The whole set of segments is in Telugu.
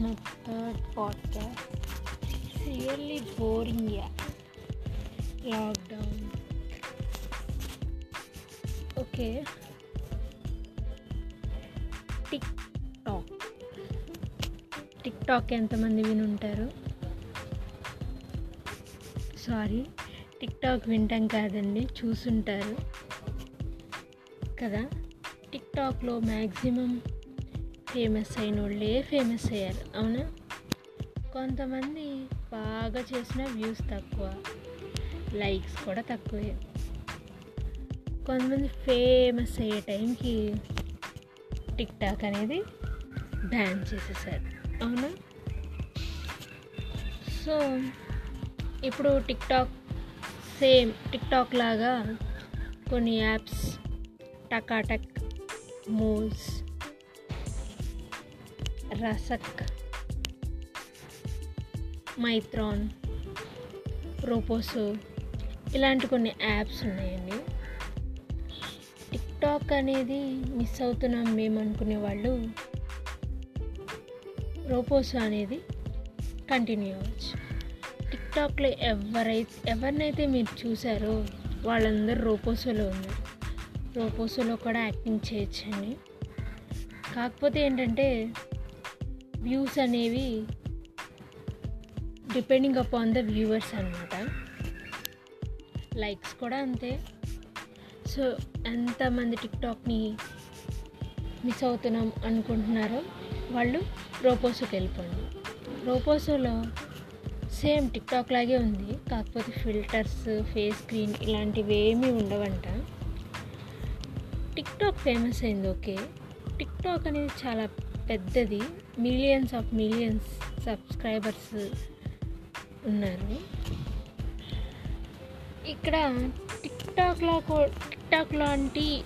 my third podcast. It's really boring, yeah. Lockdown. Okay. TikTok TikTok ఎంతమంది వినుంటారు సారీ టిక్టాక్ వింటాం కాదండి చూసుంటారు కదా టిక్టాక్లో మ్యాక్సిమం ఫేమస్ అయిన వాళ్ళే ఫేమస్ అయ్యారు అవునా? కొంతమంది బాగా చేసిన వ్యూస్ తక్కువ లైక్స్ కూడా తక్కువే. కొంతమంది ఫేమస్ అయ్యే టైంకి టిక్ టాక్ అనేది బ్యాన్ చేసేసారు అవునా? సో ఇప్పుడు TikTok same TikTok లాగా కొన్ని యాప్స్ టకాటక్ మూవ్స్ రసక్ మైత్రాన్ రోపోసో ఇలాంటి కొన్ని యాప్స్ ఉన్నాయండి. టిక్టాక్ అనేది మిస్ అవుతున్నాం మేము అనుకునే వాళ్ళు. రోపోసో అనేది కంటిన్యూ అవ్వచ్చు. టిక్టాక్లో ఎవరైతే ఎవరినైతే మీరు చూసారో వాళ్ళందరూ రోపోసోలో ఉన్నారు. రోపోసోలో కూడా యాక్టింగ్ చేయొచ్చండి. కాకపోతే ఏంటంటే వ్యూస్ అనేవి డిపెండింగ్ అపాన్ ద వ్యూవర్స్ అనమాట లైక్స్ కూడా అంతే. సో ఎంతమంది టిక్టాక్ని మిస్ అవుతున్నాం అనుకుంటున్నారో వాళ్ళు రోపోసోకి వెళ్ళిపోండి. రోపోసోలో సేమ్ టిక్టాక్ లాగే ఉంది. కాకపోతే ఫిల్టర్స్ ఫేస్ స్క్రీన్ ఇలాంటివి ఏమీ ఉండవంట. టిక్టాక్ ఫేమస్ అయింది ఓకే టిక్టాక్ అనేది చాలా పెద్దది. మిలియన్స్ ఆఫ్ మిలియన్స్ సబ్స్క్రైబర్స్ ఉన్నారు. ఇక్కడ టిక్టాక్లో టిక్టాక్ లాంటి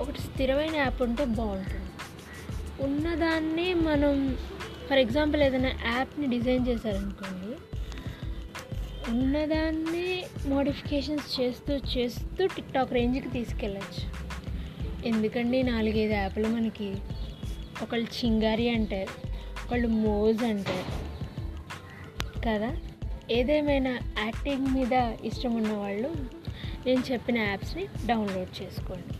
ఒకటి స్థిరమైన యాప్ ఉంటే బాగుంటుంది. ఉన్నదాన్నే మనం ఫర్ ఎగ్జాంపుల్ ఏదైనా యాప్ని డిజైన్ చేశారనుకోండి ఉన్నదాన్నే మోడిఫికేషన్స్ చేస్తూ చేస్తూ టిక్టాక్ రేంజ్కి తీసుకెళ్ళచ్చు. ఎందుకండి నాలుగైదు యాప్లు మనకి? ఒకళ్ళు చింగారి అంటారు ఒకళ్ళు మోజ్ అంటారు కదా? ఏదేమైనా యాక్టింగ్ మీద ఇష్టం ఉన్నవాళ్ళు నేను చెప్పిన యాప్స్ని డౌన్లోడ్ చేసుకోండి.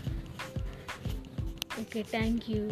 Okay thank you.